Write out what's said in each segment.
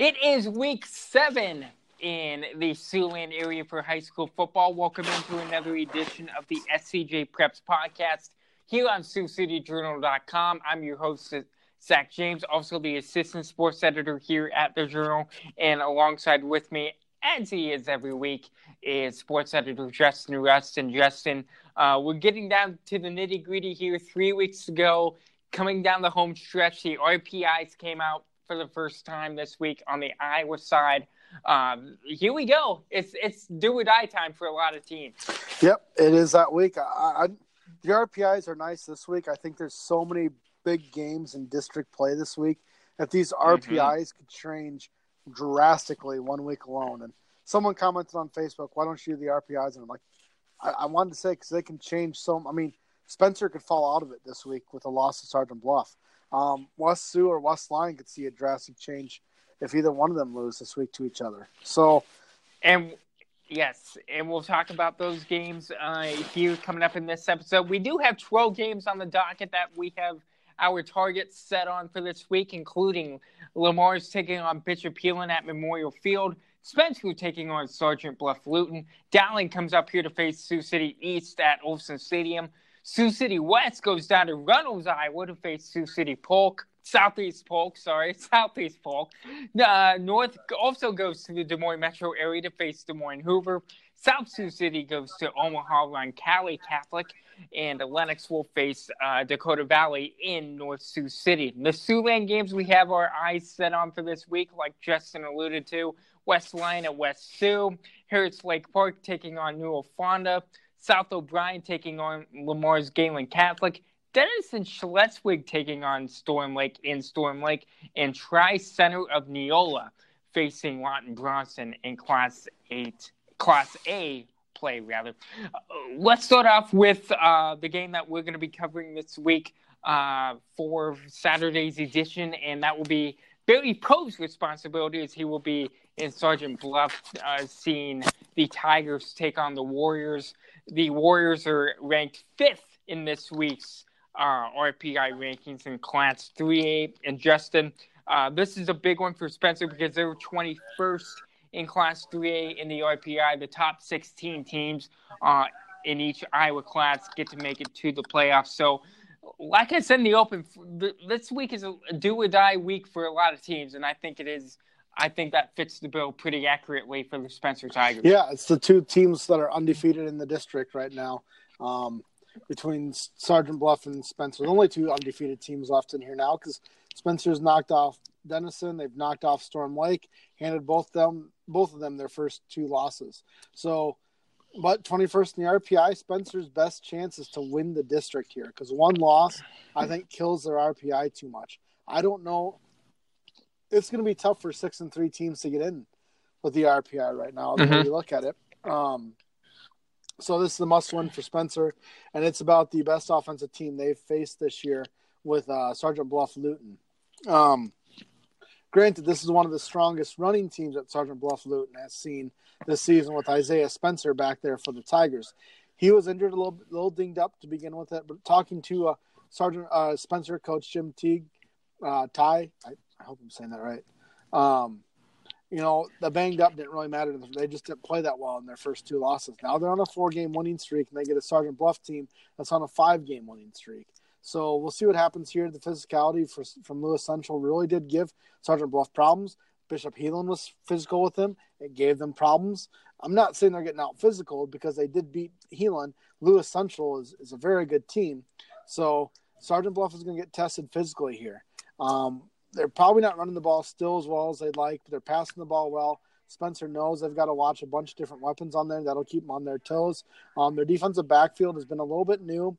It is week seven in the Siouxland area for high school football. Welcome into another edition of the SCJ Preps podcast here on SiouxCityJournal.com. I'm your host, Zach James, also the assistant sports editor here at the Journal. And alongside with me, as he is every week, is sports editor Justin Rust. And Justin, uh, we're getting down to the nitty gritty here. Three weeks ago, coming down the home stretch, the RPIs came out for the first time this week on the Iowa side. Um, here we go. It's it's do or die time for a lot of teams. Yep, it is that week. I, I, the RPIs are nice this week. I think there's so many big games in district play this week that these RPIs mm-hmm. could change drastically one week alone. And someone commented on Facebook, "Why don't you do the RPIs?" And I'm like, I, I wanted to say because they can change so. I mean, Spencer could fall out of it this week with a loss of Sergeant Bluff. Um, West Sioux or West Lyon could see a drastic change if either one of them lose this week to each other. So, and yes, and we'll talk about those games uh, here coming up in this episode. We do have 12 games on the docket that we have our targets set on for this week, including Le Mars taking on Bishop Heelan at Memorial Field. Spencer taking on Sergeant Bluff Luton. Dowling comes up here to face Sioux City East at Olson Stadium. Sioux City West goes down to Runnells, Iowa to face Sioux City Polk. Southeast Polk, sorry, Southeast Polk. Uh, North also goes to the Des Moines metro area to face Des Moines Hoover. South Sioux City goes to Omaha Roncalli Catholic, and Lennox will face uh, Dakota Valley in North Sioux City. The Siouxland games we have our eyes set on for this week, like Justin alluded to. West Lyon at West Sioux, Harris Lake Park taking on Newell Fonda, South O'Brien taking on Lamar's Gehlen Catholic, Denison Schleswig taking on Storm Lake in Storm Lake, and Tri Center of Neola facing Lawton Bronson in Class 8, Class A play, rather. Uh, let's start off with uh, the game that we're going to be covering this week uh, for Saturday's edition, and that will be Billy Poe's responsibility as he will be in Sergeant Bluff, uh, seeing the Tigers take on the Warriors the Warriors are ranked fifth in this week's uh, RPI rankings in Class 3A. And Justin, uh, this is a big one for Spencer because they were 21st in Class 3A in the RPI. The top 16 teams uh, in each Iowa class get to make it to the playoffs. So, like I said in the open, this week is a do or die week for a lot of teams, and I think it is – I think that fits the bill pretty accurately for the Spencer Tigers. Yeah, it's the two teams that are undefeated in the district right now. Um, between Sergeant Bluff and Spencer, the only two undefeated teams left in here now because Spencer's knocked off Denison, they've knocked off Storm Lake, handed both them both of them their first two losses. So, but 21st in the RPI, Spencer's best chance is to win the district here because one loss I think kills their RPI too much. I don't know it's going to be tough for six and three teams to get in with the RPI right now. The mm-hmm. way you look at it. Um, so this is a must win for Spencer, and it's about the best offensive team they've faced this year with uh, Sergeant Bluff Luton. Um, granted, this is one of the strongest running teams that Sergeant Bluff Luton has seen this season with Isaiah Spencer back there for the Tigers. He was injured a little, little dinged up to begin with it, but talking to uh, Sergeant uh, Spencer coach Jim Teague, uh, Ty, I, I hope I'm saying that right. Um, you know, the banged up didn't really matter. They just didn't play that well in their first two losses. Now they're on a four game winning streak and they get a Sergeant Bluff team that's on a five game winning streak. So we'll see what happens here. The physicality for, from Lewis Central really did give Sergeant Bluff problems. Bishop Heelan was physical with them. It gave them problems. I'm not saying they're getting out physical because they did beat Heelan. Lewis Central is, is a very good team. So Sergeant Bluff is going to get tested physically here. Um, they're probably not running the ball still as well as they'd like, but they're passing the ball well. Spencer knows they've got to watch a bunch of different weapons on there that'll keep them on their toes. Um, their defensive backfield has been a little bit new,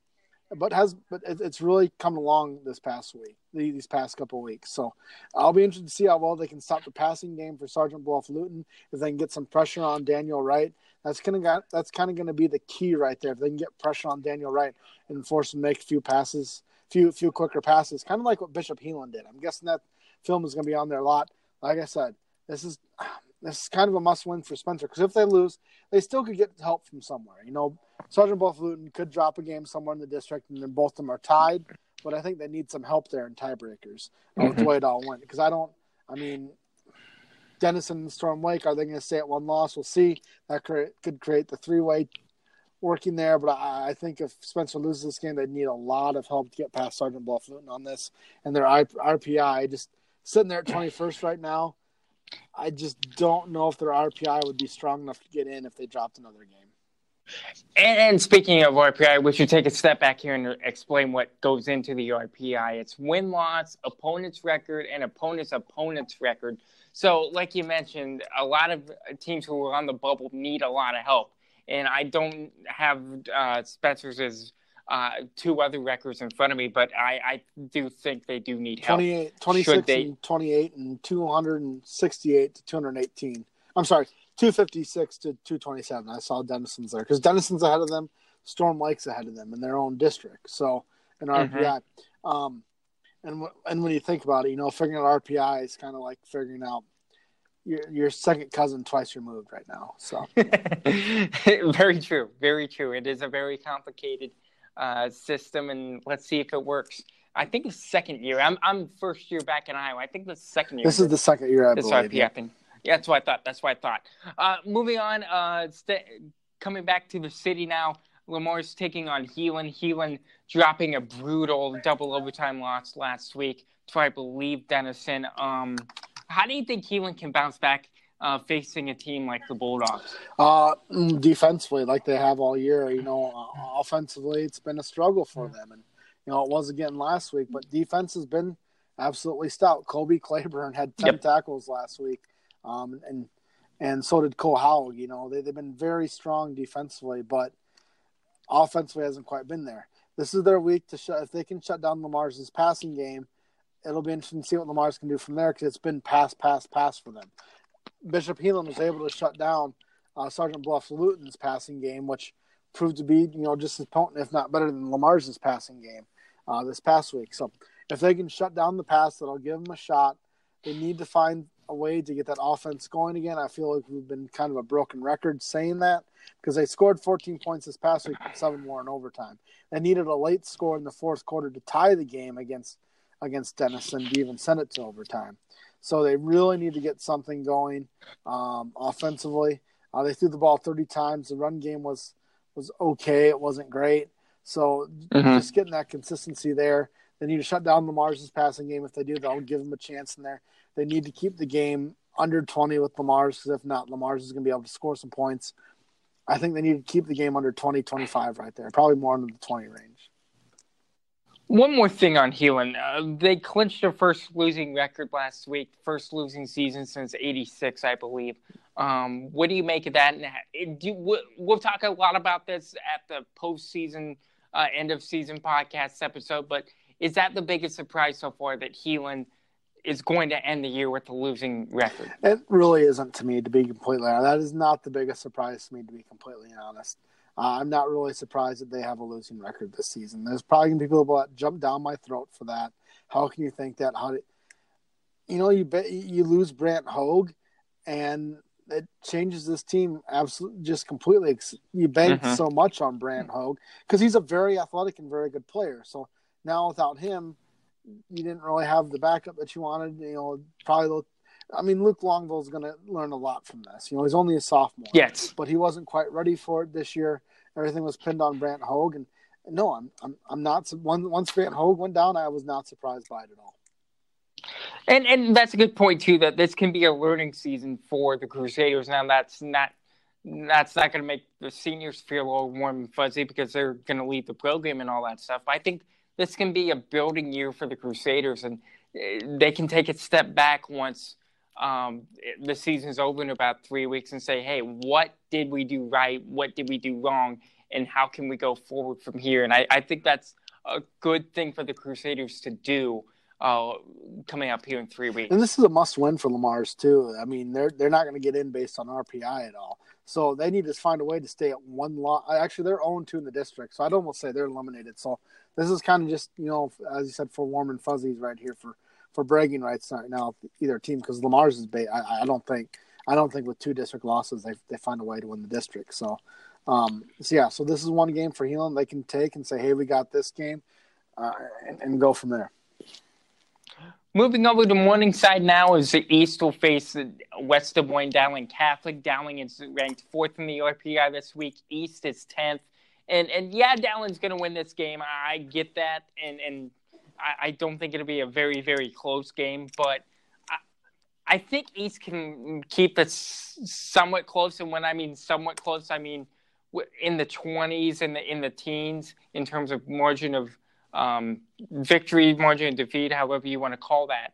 but has but it's really come along this past week, these past couple weeks. So I'll be interested to see how well they can stop the passing game for Sergeant Bluff Luton. If they can get some pressure on Daniel Wright, that's kind of that's kind of going to be the key right there. If they can get pressure on Daniel Wright and force him to make a few passes few few quicker passes, kind of like what Bishop Heelan did. I'm guessing that film is going to be on there a lot. Like I said, this is this is kind of a must win for Spencer because if they lose, they still could get help from somewhere. You know, Sergeant Bluff Luton could drop a game somewhere in the district, and then both of them are tied. But I think they need some help there in tiebreakers mm-hmm. with the way it all went because I don't. I mean, Denison and Storm Lake, are they going to stay at one loss? We'll see. That could create the three way working there, but I, I, think if Spencer loses this game, they need a lot of help to get past Sergeant Bluff on this. And their RPI just sitting there at 21st right now. I just don't know if their RPI would be strong enough to get in if they dropped another game. And, and, speaking of RPI, we should take a step back here and explain what goes into the RPI. It's win loss, opponent's record, and opponent's opponent's record. So, like you mentioned, a lot of teams who are on the bubble need a lot of help. And I don't have uh, Spencer's uh, two other records in front of me, but I, I do think they do need help. 28, 26 they... and 28 and 268 to 218. I'm sorry, 256 to 227. I saw Denison's there because Denison's ahead of them. Storm Lake's ahead of them in their own district. So in RPI, mm-hmm. um, and w- and when you think about it, you know, figuring out RPI is kind of like figuring out your your second cousin twice removed right now. So very true, very true. It is a very complicated uh, system, and let's see if it works. I think the second year. I'm I'm first year back in Iowa. I think the second year. This is the second year. I this believe. RPI yeah, that's what I thought. That's what I thought. Uh, moving on, uh, st- coming back to the city now. Le Mars taking on Heelan. Heelan dropping a brutal double overtime loss last week to, I believe, Denison. Um, how do you think Heelan can bounce back uh, facing a team like the Bulldogs? Uh, mm, defensively, like they have all year. You know, uh, offensively, it's been a struggle for them, and you know it was again last week. But defense has been absolutely stout. Kobe Claiborne had ten yep. tackles last week um, and and so did Cole Howell. You know, they they've been very strong defensively, but offensively hasn't quite been there. This is their week to shut. If they can shut down Le Mars passing game, it'll be interesting to see what Le Mars can do from there because it's been pass, pass, pass for them. Bishop Heelan was able to shut down uh, Sergeant Bluff Luton's passing game, which proved to be you know just as potent, if not better, than Le Mars passing game uh, this past week. So if they can shut down the pass, that'll give them a shot. They need to find a way to get that offense going again. I feel like we've been kind of a broken record saying that because they scored 14 points this past week, seven more in overtime. They needed a late score in the fourth quarter to tie the game against against Denison to even send it to overtime. So they really need to get something going um, offensively. Uh, they threw the ball 30 times. The run game was was okay. It wasn't great. So mm-hmm. just getting that consistency there. They need to shut down Le Mars passing game. If they do, they'll give them a chance in there. They need to keep the game under 20 with Le Mars because if not, Le Mars is going to be able to score some points. I think they need to keep the game under 20, 25 right there, probably more under the 20 range. One more thing on Heelan. Uh, they clinched their first losing record last week, first losing season since 86, I believe. Um, what do you make of that? And do, we'll talk a lot about this at the postseason, uh, end of season podcast episode, but is that the biggest surprise so far that Heelan – is going to end the year with a losing record. It really isn't to me, to be completely honest. That is not the biggest surprise to me, to be completely honest. Uh, I'm not really surprised that they have a losing record this season. There's probably going to be people that jump down my throat for that. How can you think that? How did you know you bet you lose Brant Hogue, and it changes this team absolutely just completely. You bank mm-hmm. so much on Brant Hogue because he's a very athletic and very good player. So now without him, you didn't really have the backup that you wanted. You know, probably. I mean, Luke Longville is going to learn a lot from this. You know, he's only a sophomore. Yes, but he wasn't quite ready for it this year. Everything was pinned on Brant Hogue, and no, I'm I'm I'm not. Once Brant Hogue went down, I was not surprised by it at all. And and that's a good point too. That this can be a learning season for the Crusaders. Now that's not that's not going to make the seniors feel all warm and fuzzy because they're going to lead the program and all that stuff. But I think this can be a building year for the Crusaders, and eh, they can take a step back once um, the season's over in about three weeks and say, hey, what did we do right? What did we do wrong? And how can we go forward from here? And I, I think that's a good thing for the Crusaders to do uh, coming up here in three weeks. And this is a must-win for Le Mars too. I mean, they're they're not going to get in based on RPI at all. So they need to find a way to stay at one lot. Actually, they're 0 2 in the district, so I'd almost say they're eliminated. So this is kind of just you know, as you said, for warm and fuzzies right here for for bragging rights right now. Either team because Le Mars is bait. I, I don't think I don't think with two district losses they they find a way to win the district. So, um, so yeah, so this is one game for Heelan they can take and say, hey, we got this game, uh, and, and go from there. Moving over to Morningside now, is the East will face West Des Moines, Dowling Catholic. Dowling is ranked fourth in the RPI this week. East is tenth. And and yeah, Dowling's going to win this game. I get that, and and I, I don't think it'll be a very very close game, but I, I think East can keep it somewhat close. And when I mean somewhat close, I mean in the twenties and in the teens in terms of margin of um, victory, margin of defeat, however you want to call that.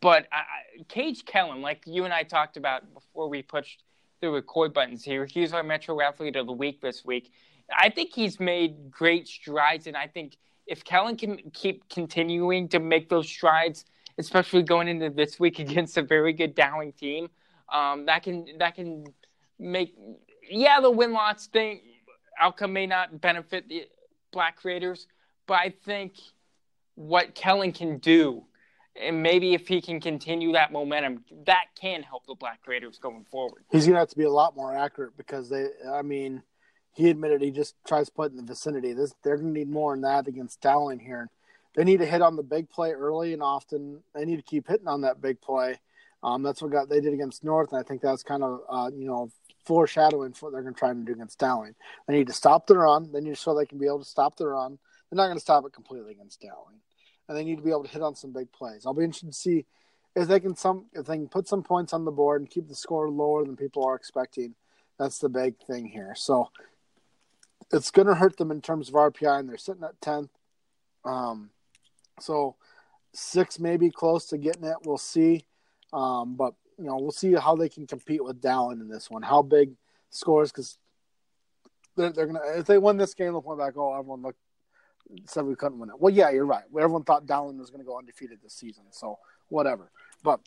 But I, Cage Kellen, like you and I talked about before we pushed the record buttons here, he's our Metro Athlete of the Week this week. I think he's made great strides, and I think if Kellen can keep continuing to make those strides, especially going into this week against a very good Dowling team, um, that can that can make yeah the win loss thing outcome may not benefit the Black Raiders, but I think what Kellen can do, and maybe if he can continue that momentum, that can help the Black Raiders going forward. He's gonna have to be a lot more accurate because they, I mean he admitted he just tries to put in the vicinity. This they're going to need more than that against Dowling here. They need to hit on the big play early and often. They need to keep hitting on that big play. Um, that's what got they did against North, and I think that's kind of uh, you know foreshadowing for what they're going to try and do against Dowling. They need to stop the run. They need to show they can be able to stop the run. They're not going to stop it completely against Dowling, and they need to be able to hit on some big plays. I'll be interested to see if they can some if they can put some points on the board and keep the score lower than people are expecting. That's the big thing here. So it's going to hurt them in terms of RPI, and they're sitting at 10th. Um, so six may be close to getting it. We'll see. Um, but, you know, we'll see how they can compete with Dowling in this one. How big scores, because they're, they're going to, if they win this game, they'll point back, oh, everyone looked, said we couldn't win it. Well, yeah, you're right. Everyone thought Dowling was going to go undefeated this season. So whatever. But,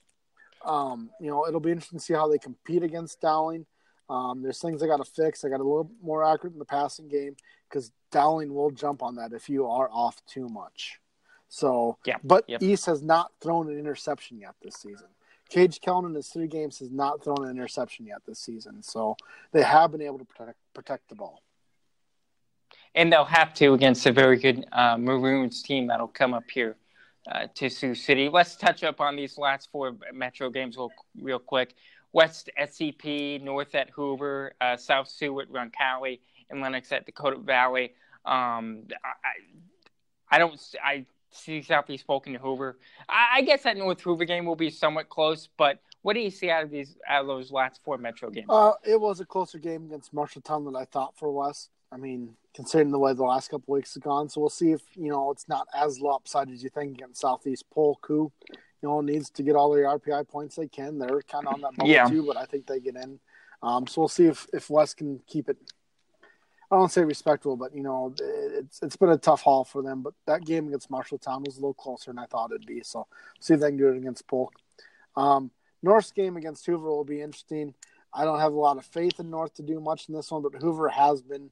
um, you know, it'll be interesting to see how they compete against Dowling. Um, there's things I got to fix. I got a little more accurate in the passing game because Dowling will jump on that if you are off too much. So, yeah, but yep. East has not thrown an interception yet this season. Cage Kellen in his three games has not thrown an interception yet this season. So they have been able to protect protect the ball. And they'll have to against a very good uh, Maroons team that'll come up here uh, to Sioux City. Let's touch up on these last four Metro games real, real quick. West SCP, North at Hoover, uh, South at Roncalli, and Lennox at Dakota Valley. Um, I, I don't I see Southeast Polk and Hoover. I, I, guess that North Hoover game will be somewhat close, but what do you see out of these out of those last four Metro games? Uh, it was a closer game against Marshalltown than I thought for West. I mean, considering the way the last couple weeks have gone, so we'll see if you know it's not as lopsided as you think against Southeast Polk, who you know, needs to get all the RPI points they can. They're kind of on that bubble yeah. too, but I think they get in. Um, so we'll see if if West can keep it. I don't say respectable, but you know, it's it's been a tough haul for them. But that game against Marshalltown was a little closer than I thought it'd be. So see if they can do it against Polk. Um, North's game against Hoover will be interesting. I don't have a lot of faith in North to do much in this one, but Hoover has been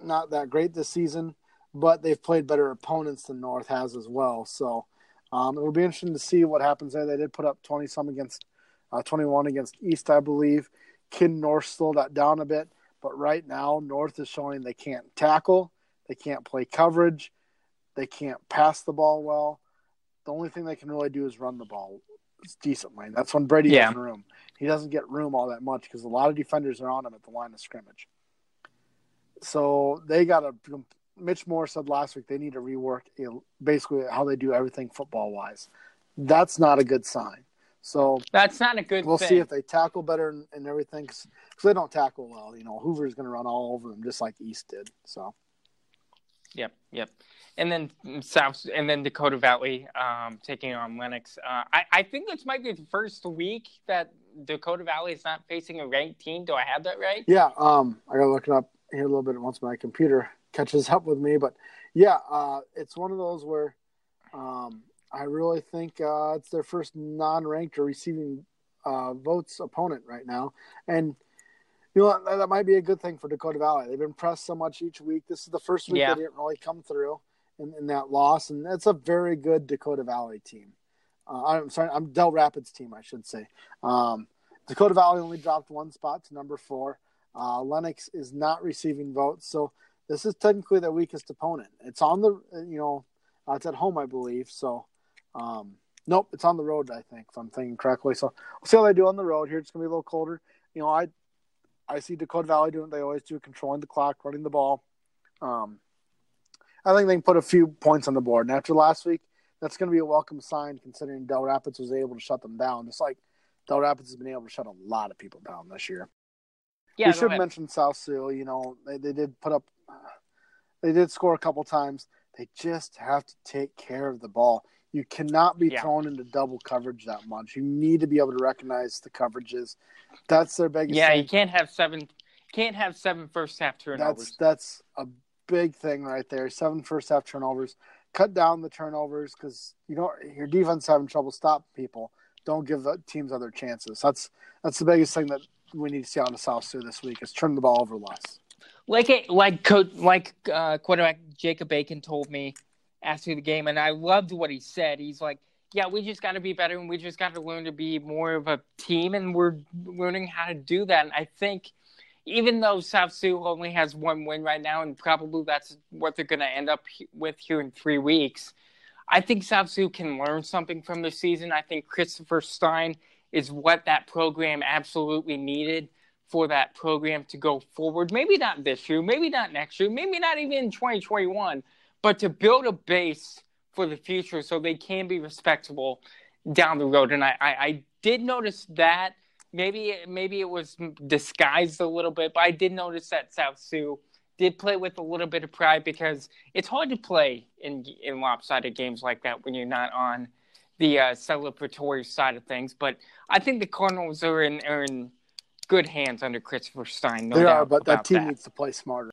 not that great this season. But they've played better opponents than North has as well. So um, it will be interesting to see what happens there. They did put up 20 some against uh, 21 against East, I believe. Kin North slowed that down a bit, but right now North is showing they can't tackle, they can't play coverage, they can't pass the ball well. The only thing they can really do is run the ball decently. That's when Brady yeah. has room. He doesn't get room all that much because a lot of defenders are on him at the line of scrimmage. So they got to Mitch Moore said last week they need to rework basically how they do everything football wise. That's not a good sign. So that's not a good. We'll thing. see if they tackle better and, and everything because they don't tackle well. You know, Hoover's going to run all over them just like East did. So. Yep. Yep. And then South, and then Dakota Valley um, taking on Lennox. Uh, I, I think this might be the first week that Dakota Valley is not facing a ranked team. Do I have that right? Yeah. Um, I got to look it up here a little bit once my computer catches up with me. But yeah, uh, it's one of those where um, I really think uh, it's their first non-ranked or receiving uh, votes opponent right now, and you know that, that, might be a good thing for Dakota Valley. They've been pressed so much each week. This is the first week yeah. they didn't really come through in, in that loss, and it's a very good Dakota Valley team. Uh, I'm sorry, I'm Dell Rapids team, I should say. Um, Dakota Valley only dropped one spot to number four. Uh, Lennox is not receiving votes, so this is technically their weakest opponent. It's on the you know uh, it's at home, I believe. So um, Nope, it's on the road. I think if I'm thinking correctly. So we'll see how they do on the road here. It's gonna be a little colder. You know, I I see Dakota Valley doing what they always do, controlling the clock, running the ball. Um, I think they can put a few points on the board. And after last week, that's going to be a welcome sign considering Dell Rapids was able to shut them down. Just like Dell Rapids has been able to shut a lot of people down this year. Yeah, we should ahead. mention South Sioux. You know, they, they did put up, they did score a couple times. They just have to take care of the ball. You cannot be yeah. thrown into double coverage that much. You need to be able to recognize the coverages. That's their biggest. Yeah, thing. you can't have seven. Can't have seven first half turnovers. That's that's a big thing right there. Seven first half turnovers. Cut down the turnovers because you know your defense having trouble stopping people. Don't give the teams other chances. That's that's the biggest thing that we need to see out of South Sioux this week is turn the ball over less. Like it, like coach, like uh, quarterback Jacob Bacon told me after the game, and I loved what he said. He's like, "Yeah, we just got to be better, and we just got to learn to be more of a team, and we're learning how to do that." And I think, even though South Sioux only has one win right now, and probably that's what they're going to end up with here in three weeks, I think South Sioux can learn something from the season. I think Christopher Stein is what that program absolutely needed for that program to go forward. Maybe not this year, maybe not next year, maybe not even in 2021 but to build a base for the future so they can be respectable down the road. And I, I, I did notice that maybe maybe it was disguised a little bit, but I did notice that South Sioux did play with a little bit of pride because it's hard to play in in lopsided games like that when you're not on the uh, celebratory side of things. But I think the Cardinals are in are in good hands under Christopher Stein. No they are, but that team that. needs to play smarter.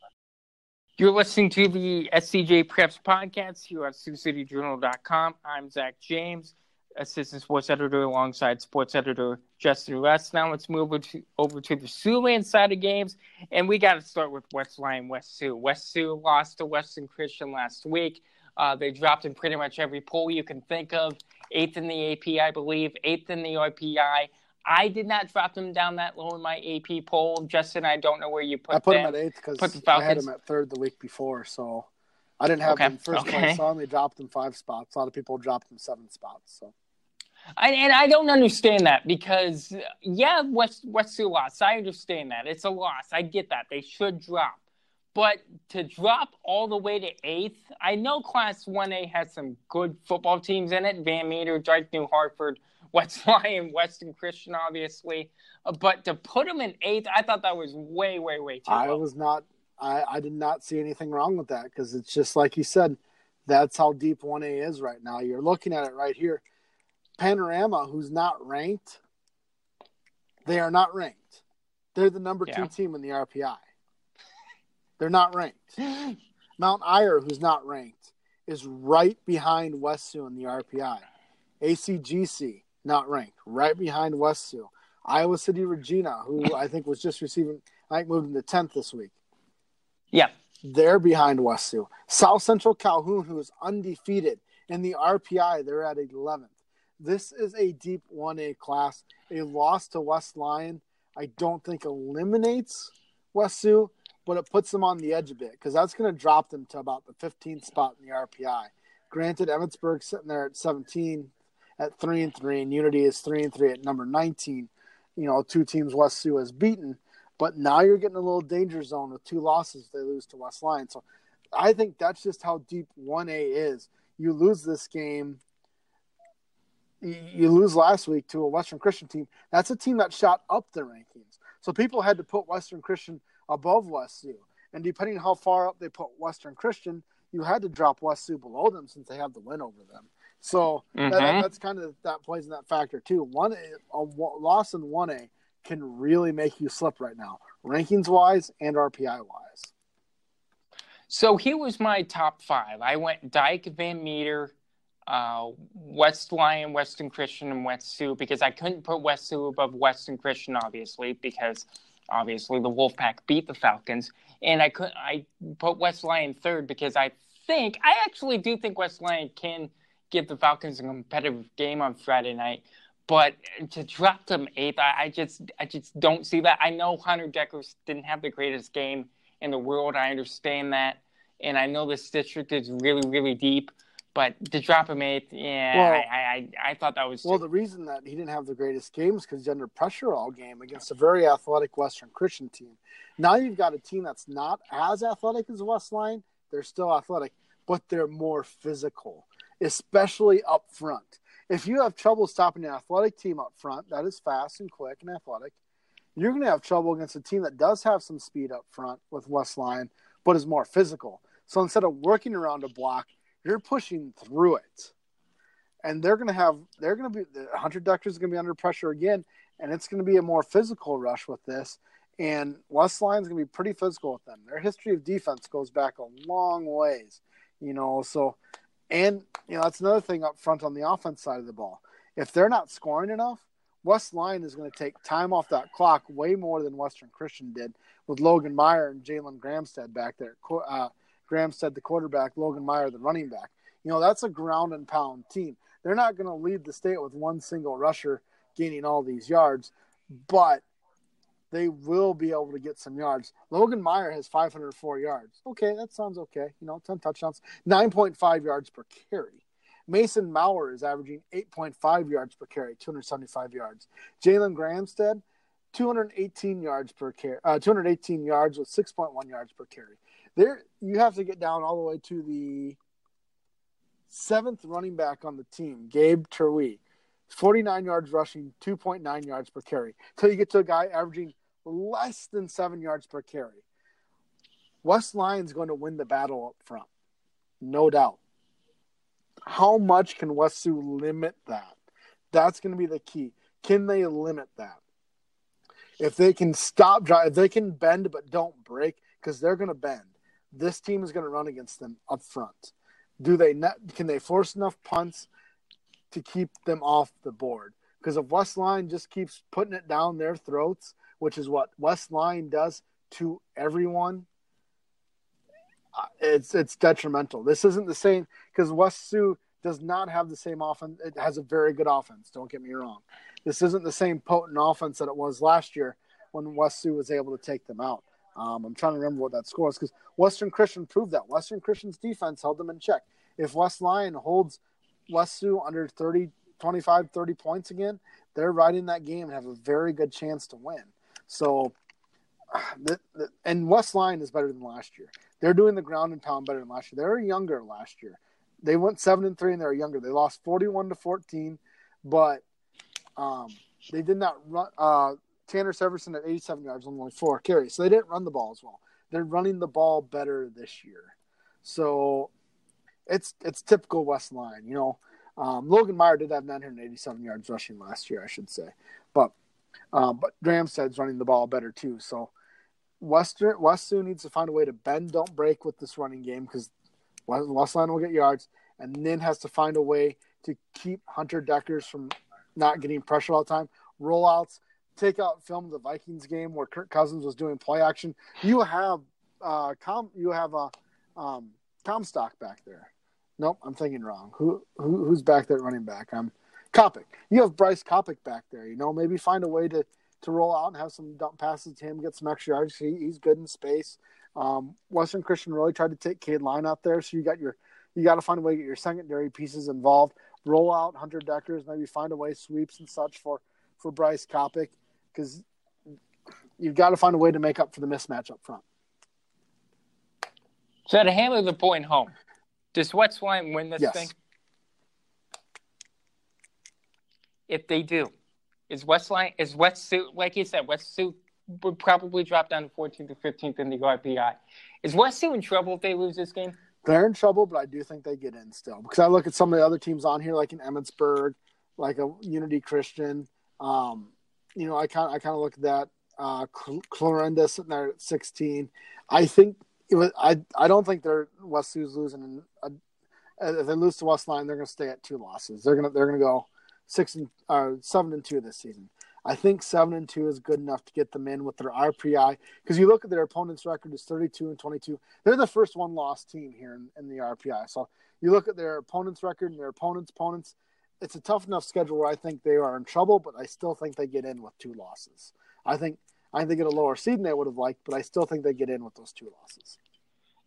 You're listening to the SCJ Preps podcast here at SiouxCityJournal.com. I'm Zach James, assistant sports editor alongside sports editor Justin Rust. Now let's move over to, over to the Siouxland side of games, and we got to start with West Lyon West Sioux. West Sioux lost to Western Christian last week. Uh, they dropped in pretty much every poll you can think of. Eighth in the AP, I believe. Eighth in the RPI. I did not drop them down that low in my AP poll. Justin, I don't know where you put them. I put them, them at eighth because I had them at third the week before, so I didn't have okay. them first okay. place. I only dropped them five spots. A lot of people dropped them seven spots. So. I, and I don't understand that because yeah, West West Sioux lost. I understand that it's a loss. I get that they should drop, but to drop all the way to eighth, I know Class One A has some good football teams in it. Van Meter, Dike New Hartford, West Lyon, Western Christian, obviously. Uh, but to put him in eighth, I thought that was way, way, way too. I low. was not. I, I did not see anything wrong with that because it's just like you said. That's how deep one A is right now. You're looking at it right here. Panorama, who's not ranked, they are not ranked. They're the number yeah. two team in the RPI. They're not ranked. Mount Ayr, who's not ranked, is right behind West Sioux in the RPI. ACGC, not ranked, right behind West Sioux. Iowa City Regina, who I think was just receiving, I think moved into tenth this week. Yeah, they're behind West Sioux. South Central Calhoun, who is undefeated in the RPI, they're at 11th. This is a deep 1A class. A loss to West Lyon, I don't think eliminates West Sioux, but it puts them on the edge a bit because that's going to drop them to about the 15th spot in the RPI. Granted, Emmetsburg sitting there at 17, at three and three, and Unity is three and three at number nineteen. You know, two teams West Sioux has beaten, but now you're getting a little danger zone with two losses. They lose to West Lyon, so I think that's just how deep one A is. You lose this game. You lose last week to a Western Christian team. That's a team that shot up the rankings. So people had to put Western Christian above West Sioux. And depending how far up they put Western Christian, you had to drop West Sioux below them since they have the win over them. So mm-hmm. that, that's kind of that plays in that factor too. One a, a loss in one A can really make you slip right now, rankings wise and RPI wise. So here was my top five. I went Dike, Van Meter, uh, West Lyon, Western Christian, and West Sioux because I couldn't put West Sioux above Western Christian, obviously, because obviously the Wolfpack beat the Falcons, and I could I put West Lyon third because I think I actually do think West Lyon can give the Falcons a competitive game on Friday night. But to drop them eighth, I, I just I just don't see that. I know Hunter Dekkers didn't have the greatest game in the world. I understand that, and I know this district is really really deep. but to drop him eighth, yeah, well, I, I, I thought that was well. The reason that he didn't have the greatest game is because he's under pressure all game against a very athletic Western Christian team. Now you've got a team that's not as athletic as West Lyon. They're still athletic, but they're more physical, especially up front. If you have trouble stopping an athletic team up front that is fast and quick and athletic, you're going to have trouble against a team that does have some speed up front with West Lyon, but is more physical. So instead of working around a block, you're pushing through it. And they're going to have, they're going to be, the Hunter Dekkers is going to be under pressure again, and it's going to be a more physical rush with this. And West Lyon's going to be pretty physical with them. Their history of defense goes back a long ways, you know. So, and, you know, that's another thing up front on the offense side of the ball. If they're not scoring enough, West Westline is going to take time off that clock way more than Western Christian did with Logan Meyer and Jalen Gramstead back there. Uh, Gramstead, the quarterback, Logan Meyer, the running back. You know, that's a ground and pound team. They're not going to lead the state with one single rusher gaining all these yards, but they will be able to get some yards. Logan Meyer has 504 yards. Okay, that sounds okay. You know, 10 touchdowns, 9.5 yards per carry. Mason Maurer is averaging 8.5 yards per carry, 275 yards. Jalen Gramstead, 218 yards per carry, uh, 218 yards with 6.1 yards per carry. There, you have to get down all the way to the seventh running back on the team, Gabe Terwee. 49 yards rushing, 2.9 yards per carry. Until you get to a guy averaging less than seven yards per carry. West Lyon's going to win the battle up front, no doubt. How much can West Sioux limit that? That's going to be the key. Can they limit that? If they can stop drive, if they can bend but don't break, because they're going to bend. This team is going to run against them up front. Do they can they force enough punts to keep them off the board. Because if West Lyon just keeps putting it down their throats, which is what West Lyon does to everyone, uh, it's it's detrimental. This isn't the same because West Sioux does not have the same offense. It has a very good offense. Don't get me wrong. This isn't the same potent offense that it was last year when West Sioux was able to take them out. Um, I'm trying to remember what that score was because Western Christian proved that. Western Christian's defense held them in check. If West Lyon holds West Sioux under 30, 25, 30 points again, they're in that game and have a very good chance to win. So, the, the, and West Lyon is better than last year. They're doing the ground and pound better than last year. They were younger last year. They went seven and three and they were younger. They lost 41 to 14, but um, they did not run. Uh, Tanner Severson at 87 yards on only four carries. So they didn't run the ball as well. They're running the ball better this year. So it's it's typical West Lyon. You know, um, Logan Meyer did have 987 yards rushing last year, I should say, but um, but Gramstead's running the ball better too. So Western West Sioux needs to find a way to bend, don't break with this running game because West Westline will get yards, and then has to find a way to keep Hunter Dekkers from not getting pressure all the time. Rollouts, take out film the Vikings game where Kirk Cousins was doing play action. You have uh, com, you have a um, Comstock back there. Nope, I'm thinking wrong. Who, who who's back there running back? I'm Kopic. You have Bryce Kopic back there. You know, maybe find a way to to roll out and have some dump passes to him, get some extra yards. He, he's good in space. Um, Western Christian really tried to take Cade Line out there, so you got your you got to find a way to get your secondary pieces involved. Roll out Hunter Dekkers, maybe find a way sweeps and such for for Bryce Kopic because you've got to find a way to make up for the mismatch up front. So to hammer the point home, does West Lyon win this yes. thing? If they do, is West Lyon is West like you said, West would probably drop down to 14th or 15th in the RPI. Is West Sioux in trouble if they lose this game? They're in trouble, but I do think they get in still because I look at some of the other teams on here, like in Emmetsburg, like a Unity Christian. Um, you know, I kind I kind of look at that. Uh, Clarinda sitting there at 16. I think it was, I I don't think they're West Sioux's losing. A, if they lose to West Lyon, they're going to stay at two losses. They're going to they're to go six and uh, seven and two this season. I think seven and two is good enough to get them in with their RPI because you look at their opponent's record is 32 and 22. They're the first one loss team here in, in the RPI. So you look at their opponent's record and their opponent's opponents. It's a tough enough schedule where I think they are in trouble, but I still think they get in with two losses. I think I think they get a lower seed than they would have liked, but I still think they get in with those two losses.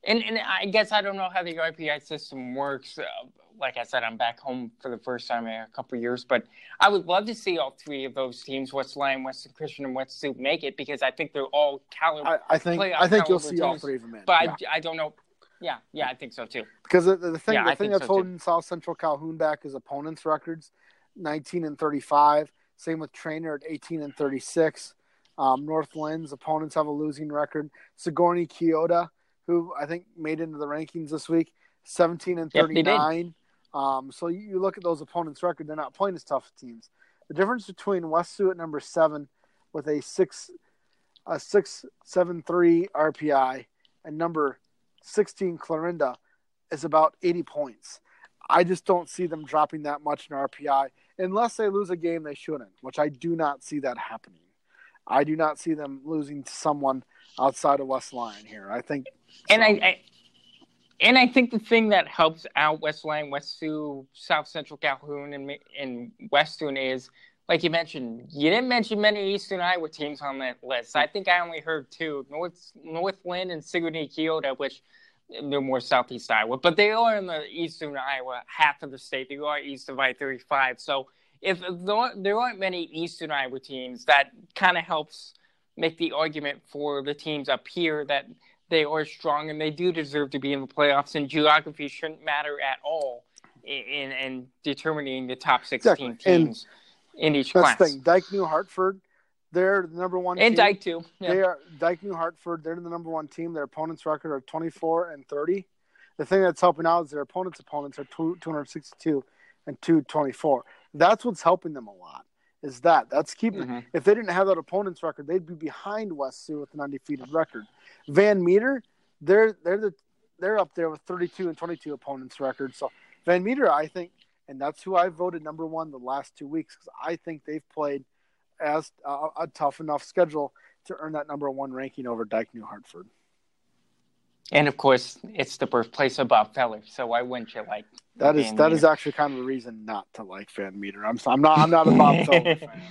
And, and I guess I don't know how the RPI system works. Uh, like I said, I'm back home for the first time in a couple of years. But I would love to see all three of those teams, West Lyon, Western Christian, and West Sioux, make it because I think they're all caliber. I, I think I think you'll see teams, all three of them in. But yeah. I, I don't know. Yeah, yeah, I think so too. Because the, the thing, yeah, the thing that's so holding too. South Central Calhoun back is opponents' records, 19 and 35. Same with Treynor at 18 and 36. Um, Northland's opponents have a losing record. Sigourney Keota, who I think made into the rankings this week, 17 and 39. Yep, um, so you, look at those opponents' record; they're not playing as tough teams. The difference between West Sioux at number seven with a six a six seven three RPI and number 16 Clarinda is about 80 points. I just don't see them dropping that much in RPI unless they lose a game they shouldn't, which I do not see that happening. I do not see them losing to someone outside of West Lyon here. I think, and so. I, I, and I think the thing that helps out West Lyon, West Sioux, South Central Calhoun, and and Western is like you mentioned. You didn't mention many Eastern Iowa teams on that list. I think I only heard two: North Northland and Sigourney Keota, which they're more southeast Iowa, but they are in the eastern Iowa half of the state. They are east of I thirty five. So if there aren't many Eastern Iowa teams, that kind of helps make the argument for the teams up here that they are strong and they do deserve to be in the playoffs. And geography shouldn't matter at all in, in determining the top sixteen exactly. teams and in each class. The thing. Dike New Hartford, they're the number one. Team. And team. Dike too. Yeah. They are Dike New Hartford. They're the number one team. Their opponents' record are twenty four and thirty. The thing that's helping out is their opponents' opponents are two hundred sixty two and two twenty four. That's what's helping them a lot. Is that that's keeping? Mm-hmm. If they didn't have that opponent's record, they'd be behind West Sioux with an undefeated record. Van Meter, they're they're the they're up there with 32 and 22 opponents record. So Van Meter, I think, and that's who I voted number one the last two weeks because I think they've played as uh, a tough enough schedule to earn that number one ranking over Dike New Hartford. And of course, it's the birthplace of Bob Feller, so why wouldn't you like that? Is Van that Meter? is actually kind of a reason not to like Van Meter. I'm I'm not I'm not a Bob Feller fan.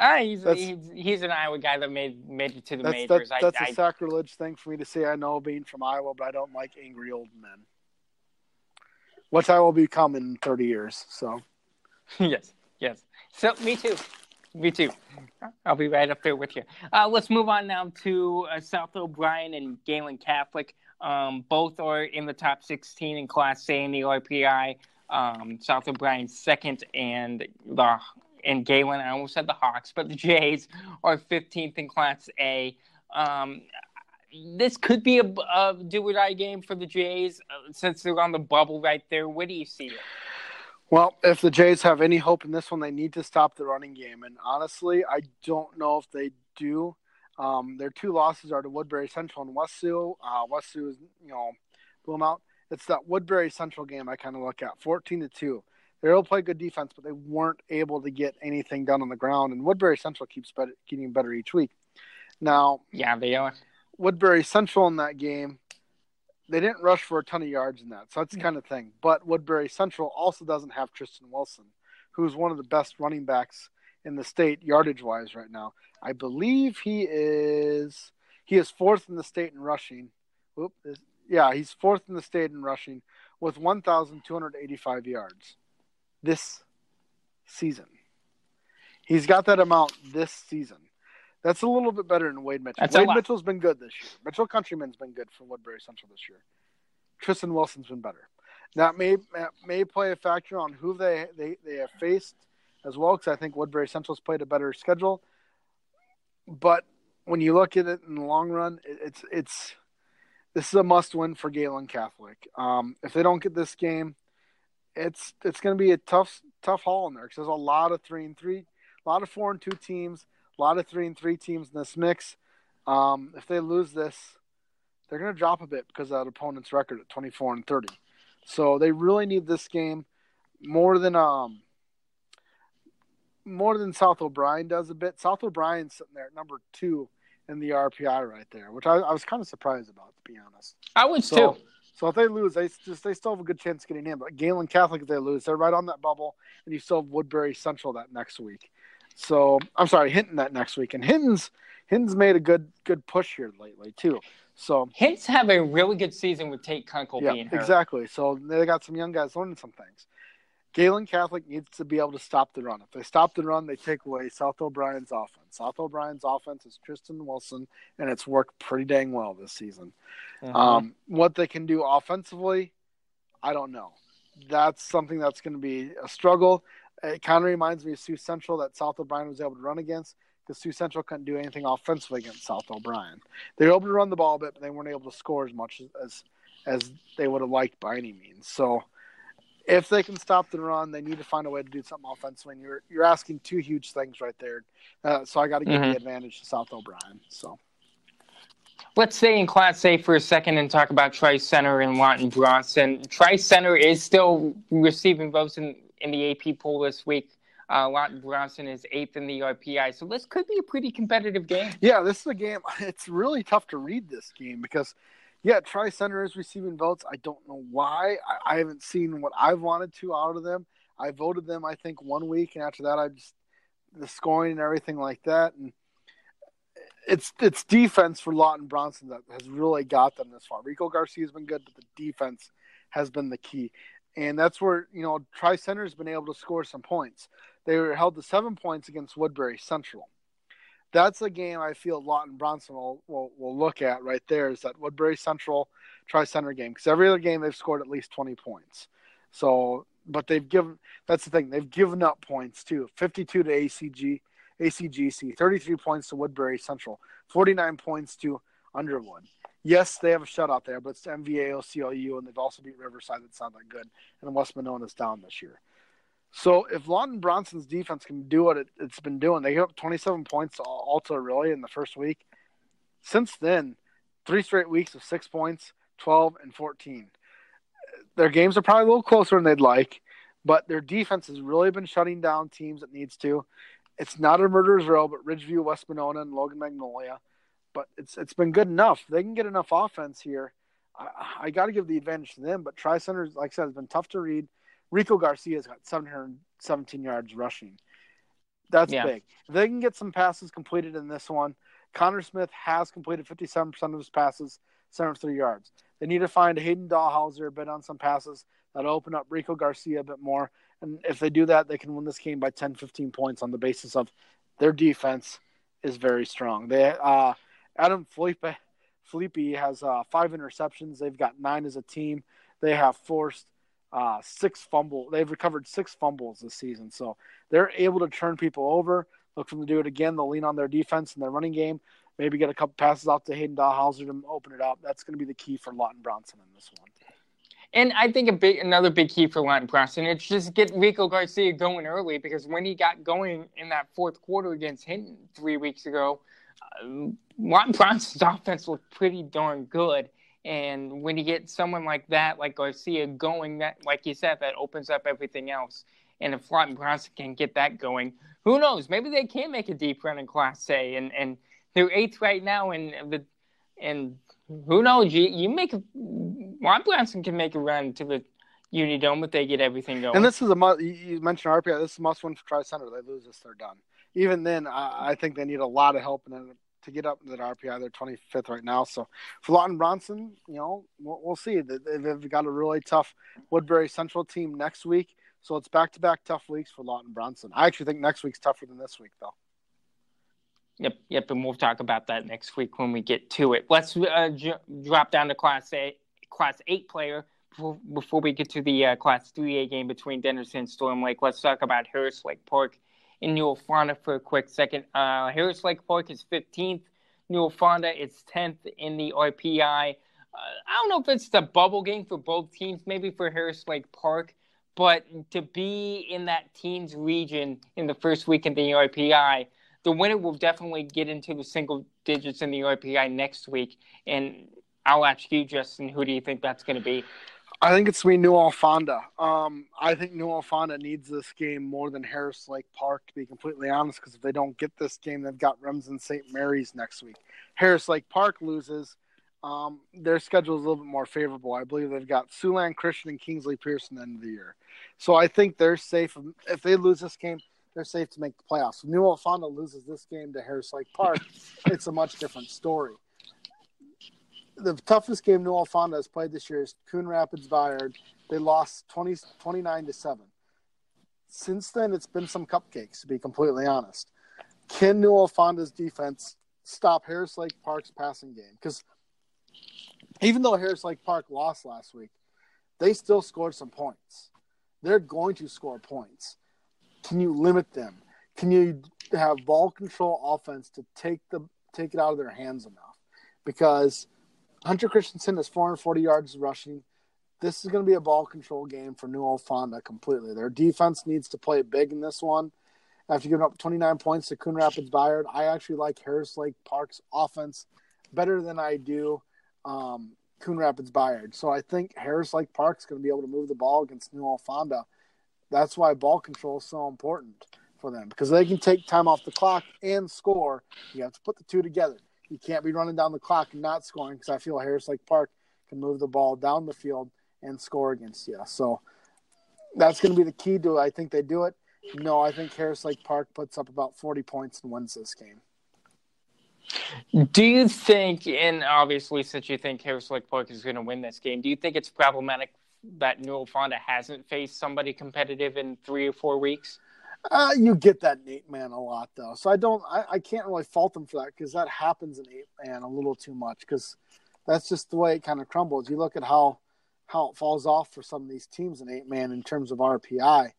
Ah, he's, he's, he's an Iowa guy that made made it to the that's, majors. That's, that's I, a I, sacrilege thing for me to say. I know being from Iowa, but I don't like angry old men, which I will become in 30 years. So, yes, yes. So me too. Me too. I'll be right up there with you. Uh, let's move on now to uh, South O'Brien and Gehlen Catholic. Um, both are in the top 16 in Class A in the RPI. Um, South O'Brien second, and the and Galen. I almost said the Hawks, but the Jays are 15th in Class A. Um, this could be a, a do or die game for the Jays uh, since they're on the bubble right there. What do you see? It? Well, if the Jays have any hope in this one, they need to stop the running game. And honestly, I don't know if they do. Um, their two losses are to Woodbury Central and West Sioux. Uh, West Sioux is, you know, blown out. It's that Woodbury Central game I kind of look at, fourteen to two. They all play good defense, but they weren't able to get anything done on the ground. And Woodbury Central keeps better, getting better each week. Now, yeah, they are. Woodbury Central in that game they didn't rush for a ton of yards in that, so that's the hmm. kind of thing. But Woodbury Central also doesn't have Tristan Wilson, who's one of the best running backs in the state yardage wise right now. I believe he is he is fourth in the state in rushing. Whoop, is, yeah, he's fourth in the state in rushing with 1,285 yards this season. He's got that amount this season. That's a little bit better than Wade Mitchell. That's Wade Mitchell's been good this year. Mitchell Countryman's been good for Woodbury Central this year. Tristan Wilson's been better. That may may play a factor on who they they, they have faced as well, because I think Woodbury Central's played a better schedule. But when you look at it in the long run, it, it's it's this is a must win for Gehlen Catholic. Um, if they don't get this game, it's it's going to be a tough tough haul in there because there's a lot of three and three, a lot of four and two teams a lot of three and three teams in this mix. Um, if they lose this, they're going to drop a bit because of that opponent's record at 24 and 30. So they really need this game more than um more than South O'Brien does a bit. South O'Brien's sitting there at number two in the RPI right there, which I, I was kind of surprised about, to be honest. I was so, too. So if they lose, they just they still have a good chance of getting in. But Gehlen Catholic, if they lose, they're right on that bubble, and you still have Woodbury Central that next week. So I'm sorry, Hinton that next week. And Hinton's Hinton's made a good good push here lately too. So Hints have a really good season with Tate Kunkel yeah, being hurt. exactly. So they got some young guys learning some things. Gehlen Catholic needs to be able to stop the run. If they stop the run, they take away South O'Brien's offense. South O'Brien's offense is Tristan Wilson, and it's worked pretty dang well this season. Mhm. Um, what they can do offensively, I don't know. That's something that's going to be a struggle. It kind of reminds me of Sioux Central that South O'Brien was able to run against because Sioux Central couldn't do anything offensively against South O'Brien. They were able to run the ball a bit, but they weren't able to score as much as as, they would have liked by any means. So if they can stop the run, they need to find a way to do something offensively. And you're you're asking two huge things right there. Uh, so I got to give Mhm. the advantage to South O'Brien. So Let's stay in Class A for a second and talk about Tri Center and Lawton Bronson. Tri Center is still receiving votes in, in the AP poll this week. Uh, Lawton Bronson is eighth in the RPI, so this could be a pretty competitive game. Yeah, this is a game. It's really tough to read this game because, yeah, Tri Center is receiving votes. I don't know why. I, I haven't seen what I've wanted to out of them. I voted them, I think, one week, and after that, I just the scoring and everything like that, and it's it's defense for Lawton Bronson that has really got them this far. Rico Garcia has been good, but the defense has been the key, and that's where you know Tri Center has been able to score some points. They were held to seven points against Woodbury Central that's a game I feel Lawton Bronson will, will, will look at right there is that Woodbury Central Tri Center game because every other game they've scored at least 20 points. So, but they've given that's the thing they've given up points too 52 to ACG, ACGC, 33 points to Woodbury Central, 49 points to Underwood. Yes, they have a shutout there, but it's MVA, OCLU, and they've also beat Riverside. That's not that good, and West Monona's down this year. So if Lawton Bronson's defense can do what it, has been doing, they gave up 27 points to really in the first week. Since then, three straight weeks of six points, 12 and 14. Their games are probably a little closer than they'd like, but their defense has really been shutting down teams it needs to. It's not a murderer's row, but Ridgeview, West Monona, and Logan Magnolia. But it's it's been good enough. They can get enough offense here. I, I got to give the advantage to them. But Tri Center, like I said, has been tough to read. Rico Garcia's got 717 yards rushing. That's Yeah. big. They can get some passes completed in this one, Connor Smith has completed 57% of his passes, 73 yards. They need to find Hayden Dahlhauser a bit on some passes that'll open up Rico Garcia a bit more. And if they do that, they can win this game by 10, 15 points on the basis of their defense is very strong. They uh, Adam Felipe Felipe has uh, five interceptions. They've got nine as a team. They have forced uh, six fumble. They've recovered six fumbles this season, so they're able to turn people over. Look for them to do it again. They'll lean on their defense and their running game. Maybe get a couple passes out to Hayden Dahlhauser to open it up. That's going to be the key for Lawton Bronson in this one. And I think a big another big key for Lawton Bronson is just get Rico Garcia going early because when he got going in that fourth quarter against Hinton three weeks ago, Lawton Bronson's offense looked pretty darn good. And when you get someone like that, like Garcia, going, that like you said, that opens up everything else. And if Lawton Bronson can get that going, who knows? Maybe they can make a deep run in Class A, and and they're eighth right now, and the and who knows? You you make a Lawton Bronson can make a run to the Unidome if they get everything going. And this is a must. You you mentioned RPI. This is a must win for Tri Center. They lose this, they're done. Even then, I, I think they need a lot of help to get up to that RPI. They're 25th right now. So for Lawton Bronson, you know, we'll, we'll see. They- They've got a really tough Woodbury Central team next week. So it's back to back tough weeks for Lawton Bronson. I actually think next week's tougher than this week, though. Yep, yep, and we'll talk about that next week when we get to it. Let's uh, j- drop down to Class A, Class Eight player before, before we get to the uh, Class Three A game between Denison and Storm Lake. Let's talk about Harris Lake Park in Newell Fonda for a quick second. Uh, Harris Lake Park is 15th. Newell Fonda is 10th in the RPI. Uh, I don't know if it's the bubble game for both teams, maybe for Harris Lake Park, but to be in that team's region in the first week in the RPI the winner will definitely get into the single digits in the RPI next week. And I'll ask you, Justin, who do you think that's going to be? I think it's Newell Fonda. Um, I think Newell Fonda needs this game more than Harris Lake Park, to be completely honest, because if they don't get this game, they've got Remsen St. Mary's next week. Harris Lake Park loses. Um, their schedule is a little bit more favorable. I believe they've got Siouxland Christian and Kingsley Pierson end of the year. So I think they're safe. If they lose this game, they're safe to make the playoffs. If Newell Fonda loses this game to Harris Lake Park, it's a much different story. The toughest game Newell Fonda has played this year is Coon Rapids Bayard. They lost 20, 29 to 7. Since then, it's been some cupcakes, to be completely honest. Can Newell Fonda's defense stop Harris Lake Park's passing game? Because even though Harris Lake Park lost last week, they still scored some points. They're going to score points. Can you limit them? Can you have ball control offense to take the take it out of their hands enough? Because Hunter Christensen has 440 yards rushing. This is going to be a ball control game for Newell Fonda completely. Their defense needs to play big in this one. After giving up 29 points to Coon Rapids Bayard, I actually like Harris Lake Park's offense better than I do um, Coon Rapids Bayard. So I think Harris Lake Park's going to be able to move the ball against Newell Fonda. That's why ball control is so important for them because they can take time off the clock and score. You have to put the two together. You can't be running down the clock and not scoring because I feel Harris Lake Park can move the ball down the field and score against you. So that's going to be the key to it. I think they do it. No, I think Harris Lake Park puts up about 40 points and wins this game. Do you think, and obviously, since you think Harris Lake Park is going to win this game, do you think it's problematic that Newell Fonda hasn't faced somebody competitive in three or four weeks? Uh, you get that in man a lot though, so I don't, I, I can't really fault them for that because that happens in eight man a little too much because that's just the way it kind of crumbles. You look at how how it falls off for some of these teams in eight man in terms of RPI.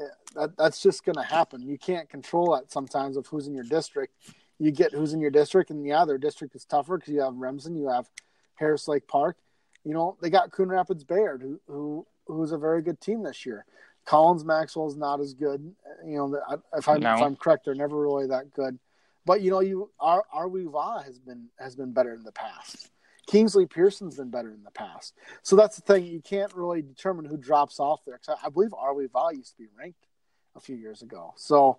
Eh, that, that's just going to happen. You can't control that sometimes of who's in your district you get who's in your district, and yeah, their district is tougher because you have Remsen, you have Harris Lake Park. You know, they got Coon Rapids Bayard, who who who's a very good team this year. Collins Maxwell is not as good. You know, if I'm no. if I'm correct, they're never really that good. But you know, you our AR-WE-VA has been has been better in the past. Kingsley Pierson's been better in the past. So that's the thing. You can't really determine who drops off there. I, I believe AR-WE-VA used to be ranked a few years ago. So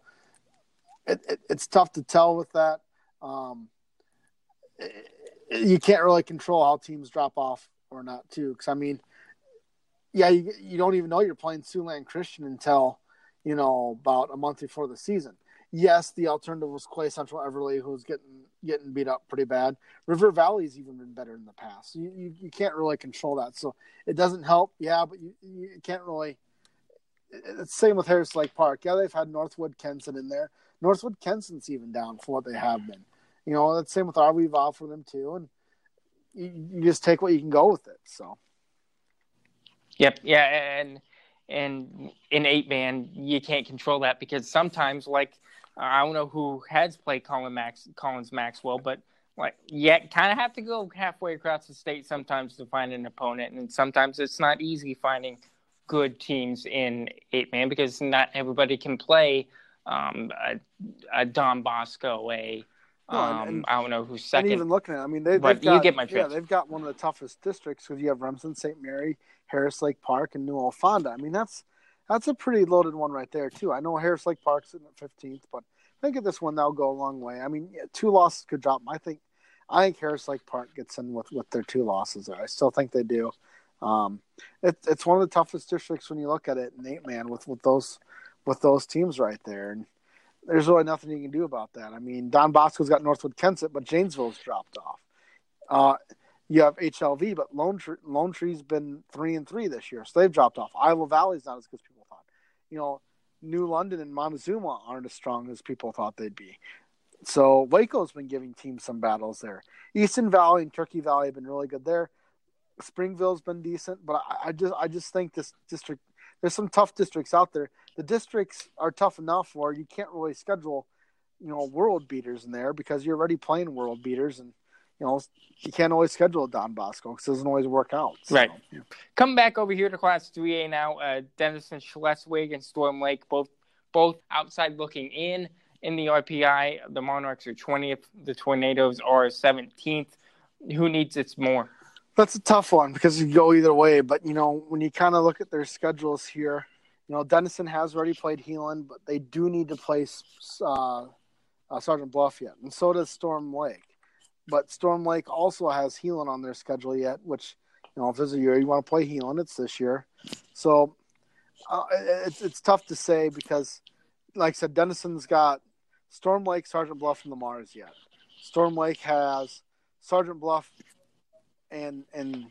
it, it, it's tough to tell with that. Um, it, you can't really control how teams drop off or not, too. Because I mean, yeah, you, you don't even know you're playing Siouxland Christian until you know about a month before the season. Yes, the alternative was Clay Central Everly, who's getting getting beat up pretty bad. River Valley's even been better in the past. You, you, you can't really control that, so it doesn't help. Yeah, but you, you can't really. It's same with Harris Lake Park. Yeah, they've had Northwood Kensett in there, Northwood Kensett's even down for what they have been. You know, that's same with RV Val for them too, and you, you just take what you can go with it. So. Yep. Yeah, and and in eight man, you can't control that because sometimes, like, I don't know who has played Colin Max Collins Maxwell, but like, yeah, kind of have to go halfway across the state sometimes to find an opponent, and sometimes it's not easy finding good teams in eight man because not everybody can play um, a, a Don Bosco, a um, and, I don't know who's second. even looking at, it, I mean, they, have got, you get my drift. Yeah, they've got one of the toughest districts because you have Remsen, St. Mary, Harris Lake Park, and Newell Fonda. I mean, that's that's a pretty loaded one right there too. I know Harris Lake Park's in at 15th, but I think at this one that'll go a long way. I mean, yeah, two losses could drop. I think I think Harris Lake Park gets in with with their two losses there. I still think they do. Um, it, it's one of the toughest districts when you look at it in eight man with with those with those teams right there. And there's really nothing you can do about that. I mean, Don Bosco's got Northwood Kensett, but Janesville's dropped off. Uh, you have HLV, but Lone, Tree, Lone Tree's been three and three this year, so they've dropped off. Iowa Valley's not as good as people thought. You know, New London and Montezuma aren't as strong as people thought they'd be. So Waco's been giving teams some battles there. Easton Valley and Turkey Valley have been really good there. Springville's been decent, but I, I just I just think this district there's some tough districts out there. The districts are tough enough where you can't really schedule, you know, world beaters in there because you're already playing world beaters, and you know you can't always schedule Don Bosco because it doesn't always work out. So, right. Yeah. Come back over here to Class 3A now. Uh, Denison Schleswig and Storm Lake both both outside looking in in the RPI. The Monarchs are 20th. The Tornadoes are 17th. Who needs it more? That's a tough one because you go either way. But you know, when you kind of look at their schedules here, you know, Denison has already played Heelan, but they do need to play uh, uh, Sergeant Bluff yet, and so does Storm Lake. But Storm Lake also has Heelan on their schedule yet, which you know, if there's a year you want to play Heelan, it's this year. So uh, it's it's tough to say because like I said, Denison's got Storm Lake, Sergeant Bluff, and Le Mars yet. Storm Lake has Sergeant Bluff and and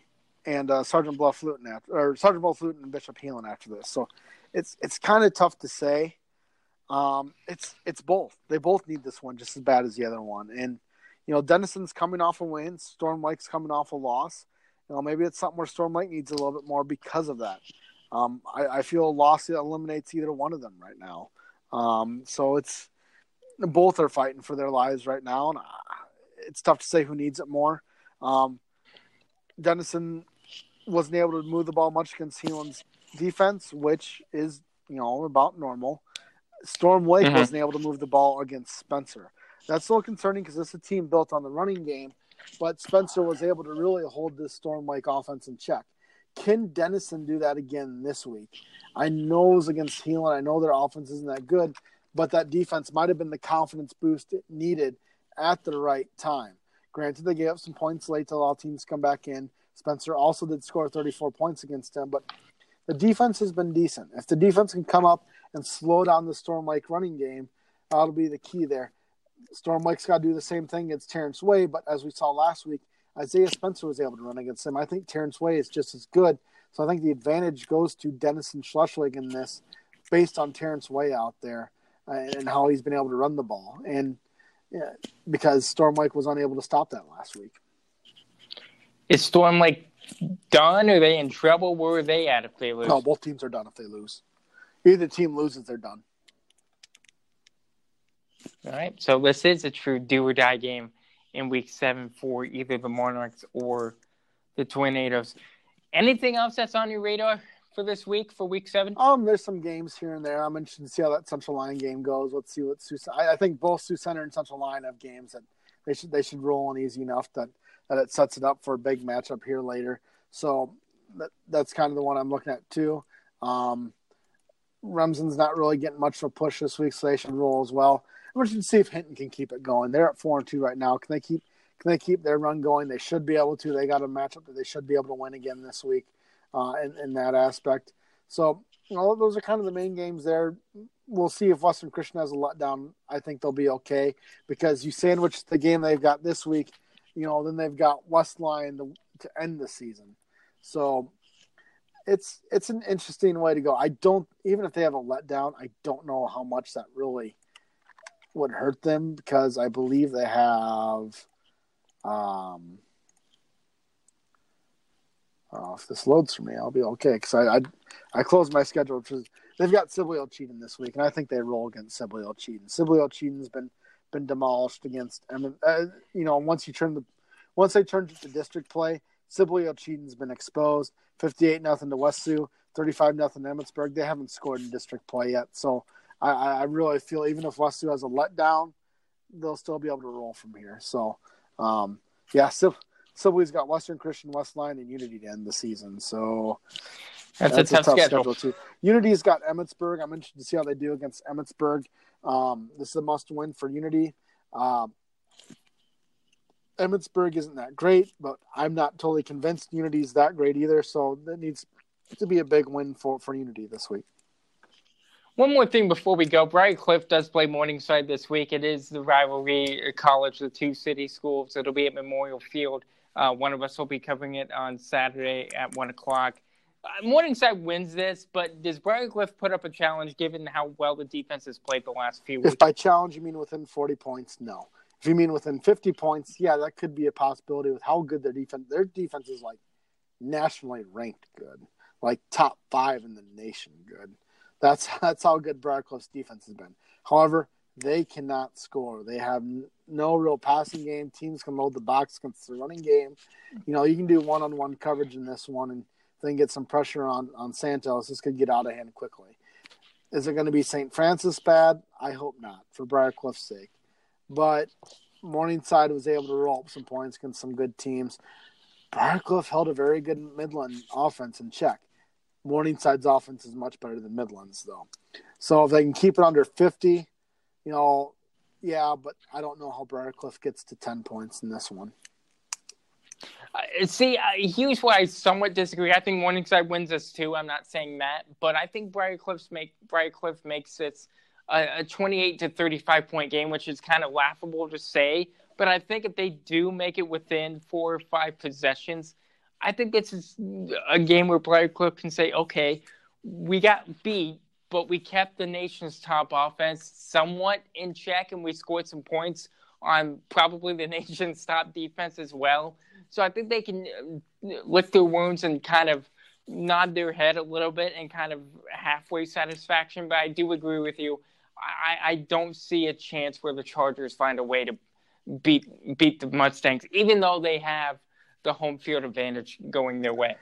and uh, Sergeant Bluff Luton after, or Sergeant Bluff Luton and Bishop Heelan after this. So it's it's kind of tough to say. Um, it's it's both. They both need this one just as bad as the other one. And you know, Denison's coming off a win. Storm Lake's coming off a loss. You know, maybe it's something where Storm Lake needs a little bit more because of that. Um, I, I, feel a loss eliminates either one of them right now. Um, so it's both are fighting for their lives right now, and uh, it's tough to say who needs it more. Um, Denison wasn't able to move the ball much against Heelan's defense, which is you know about normal. Storm Lake mm-hmm. wasn't able to move the ball against Spencer. That's a little concerning because it's a team built on the running game, but Spencer was able to really hold this Storm Lake offense in check. Can Denison do that again this week? I know it was against Heelan. I know their offense isn't that good, but that defense might have been the confidence boost it needed at the right time. Granted, they gave up some points late to all teams come back in. Spencer also did score 34 points against them, but the defense has been decent. If the defense can come up and slow down the Storm Lake running game, that'll be the key there. Storm Lake's got to do the same thing against Terrence Way, but as we saw last week, Isaiah Spencer was able to run against him. I think Terrence Way is just as good. So I think the advantage goes to Denison Schleswig in this based on Terrence Way out there uh, and how he's been able to run the ball. And yeah, because Storm Lake was unable to stop that last week. Is Storm Lake done? Are they in trouble? Where are they at if they lose? No, both teams are done if they lose. Either team loses, they're done. All right. So this is a true do or die game in week seven for either the Monarchs or the Tornadoes. Anything else that's on your radar for this week for week seven? Um, there's some games here and there. I'm interested to see how that Central Lyon game goes. Let's see what Sioux. I, I think both Sioux Center and Central Lyon have games that they should they should roll in easy enough that that it sets it up for a big matchup here later. So that, that's kind of the one I'm looking at too. Um, Remsen's not really getting much of a push this week, so they should roll as well. I'm interested to see if Hinton can keep it going. They're at four and two right now. Can they keep can they keep their run going? They should be able to. They got a matchup that they should be able to win again this week uh, in, in that aspect. So those are kind of the main games there. We'll see if Western Christian has a letdown. I think they'll be okay because you sandwich the game they've got this week. You know, then they've got West Lyon to, to end the season. So it's it's an interesting way to go. I don't even if they have a letdown, I don't know how much that really would hurt them because I believe they have um oh, if this loads for me, I'll be okay because I, I I closed my schedule. Which is, they've got Sibley Ocheyedan this week, and I think they roll against Sibley Ocheyedan. Sibley Ocheyedan's been been demolished against. I mean, uh, you know, once you turn the once they turned to district play, Sibley Ocheyedan's been exposed. Fifty-eight nothing to West Sioux, thirty-five nothing Emmetsburg. They haven't scored in district play yet, so I, I really feel even if West Sioux has a letdown, they'll still be able to roll from here. So, um, yeah, Sil- Sibley's got Western Christian, West Lyon, and Unity to end the season. So that's, that's a, tough, tough schedule. schedule. too. Unity's got Emmetsburg. I'm interested to see how they do against Emmetsburg. Um, this is a must win for Unity. Um, Emmetsburg isn't that great, but I'm not totally convinced Unity's that great either. So that needs to be a big win for, for Unity this week. One more thing before we go. Briar Cliff does play Morningside this week. It is the rivalry college, the two city schools. It'll be at Memorial Field. Uh, one of us will be covering it on Saturday at 1 o'clock. Uh, Morningside wins this, but does Briar Cliff put up a challenge given how well the defense has played the last few weeks? If by challenge you mean within 40 points, no. If you mean within 50 points, yeah, that could be a possibility with how good their defense. Their defense is like nationally ranked good, like top five in the nation good. That's that's how good Briar Cliff's defense has been. However, they cannot score. They have no real passing game. Teams can load the box against the running game. You know, you can do one-on-one coverage in this one and then get some pressure on on Santos. This could get out of hand quickly. Is it going to be St. Francis bad? I hope not, for Briar Cliff's sake. But Morningside was able to roll up some points against some good teams. Briar Cliff held a very good Midland offense in check. Morningside's offense is much better than Midland's, though. So if they can keep it under 50, you know, yeah, but I don't know how Briar Cliff gets to 10 points in this one. Uh, see, uh, here's why I somewhat disagree. I think Morningside wins this too. I'm not saying that, but I think Briar Cliff's make Briar Cliff makes it a, a 28 to 35 point game, which is kind of laughable to say. But I think if they do make it within four or five possessions, I think this is a game where Briarcliff can say, okay, we got beat, but we kept the nation's top offense somewhat in check and we scored some points on probably the nation's top defense as well. So I think they can uh, lick their wounds and kind of nod their head a little bit and kind of halfway satisfaction. But I do agree with you. I, I don't see a chance where the Chargers find a way to beat beat the Mustangs, even though they have the home field advantage going their way.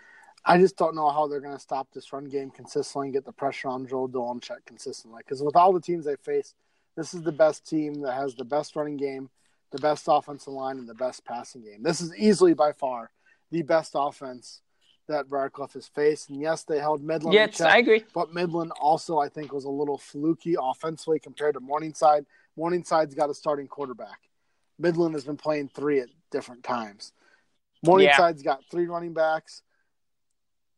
I just don't know how they're going to stop this run game consistently and get the pressure on Joe Dolincheck consistently. Because with all the teams they face, this is the best team that has the best running game, the best offensive line, and the best passing game. This is easily by far the best offense that Briarcliff has faced. And yes, they held Midland. Yes, check, I agree. But Midland also, I think, was a little fluky offensively compared to Morningside. Morningside's got a starting quarterback. Midland has been playing three at different times. Morningside's yeah. got three running backs,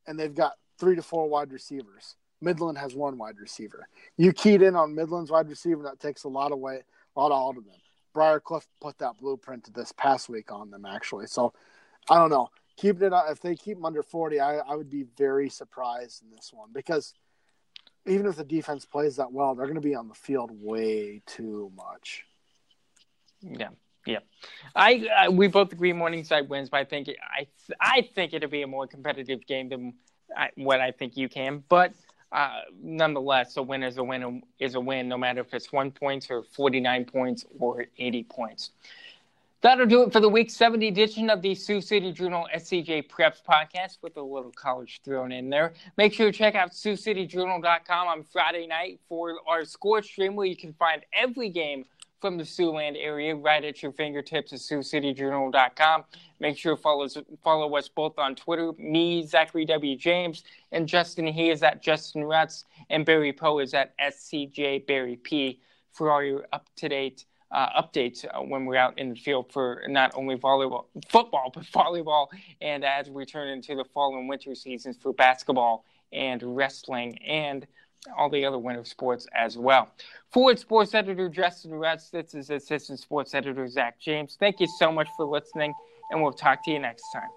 and they've got three to four wide receivers. Midland has one wide receiver. You keyed in on Midland's wide receiver, that takes a lot away, a lot out of them. Briarcliff put that blueprint this past week on them, actually. So I don't know. Keeping it if they keep them under forty, I, I would be very surprised in this one because even if the defense plays that well, they're going to be on the field way too much. Yeah, yeah, I, I, we both agree Morningside wins, but I think it, I I think it'll be a more competitive game than I, what I think you can. But uh, nonetheless, a win is a win is a win, no matter if it's one points or forty nine points or eighty points. That'll do it for the week 70 edition of the Sioux City Journal SCJ Preps podcast with a little college thrown in there. Make sure to check out SiouxCityJournal.com on Friday night for our score stream where you can find every game from the Siouxland area right at your fingertips at SiouxCityJournal.com. Make sure to follow, follow us both on Twitter. Me, Zachary W. James, and Justin He is at Justin Rust, and Barry Poe is at SCJ Barry P for all your up to date uh, updates uh, when we're out in the field for not only volleyball, football, but volleyball, and as we turn into the fall and winter seasons for basketball and wrestling and all the other winter sports as well. Forward sports editor Justin this is assistant sports editor Zach James. Thank you so much for listening, and we'll talk to you next time.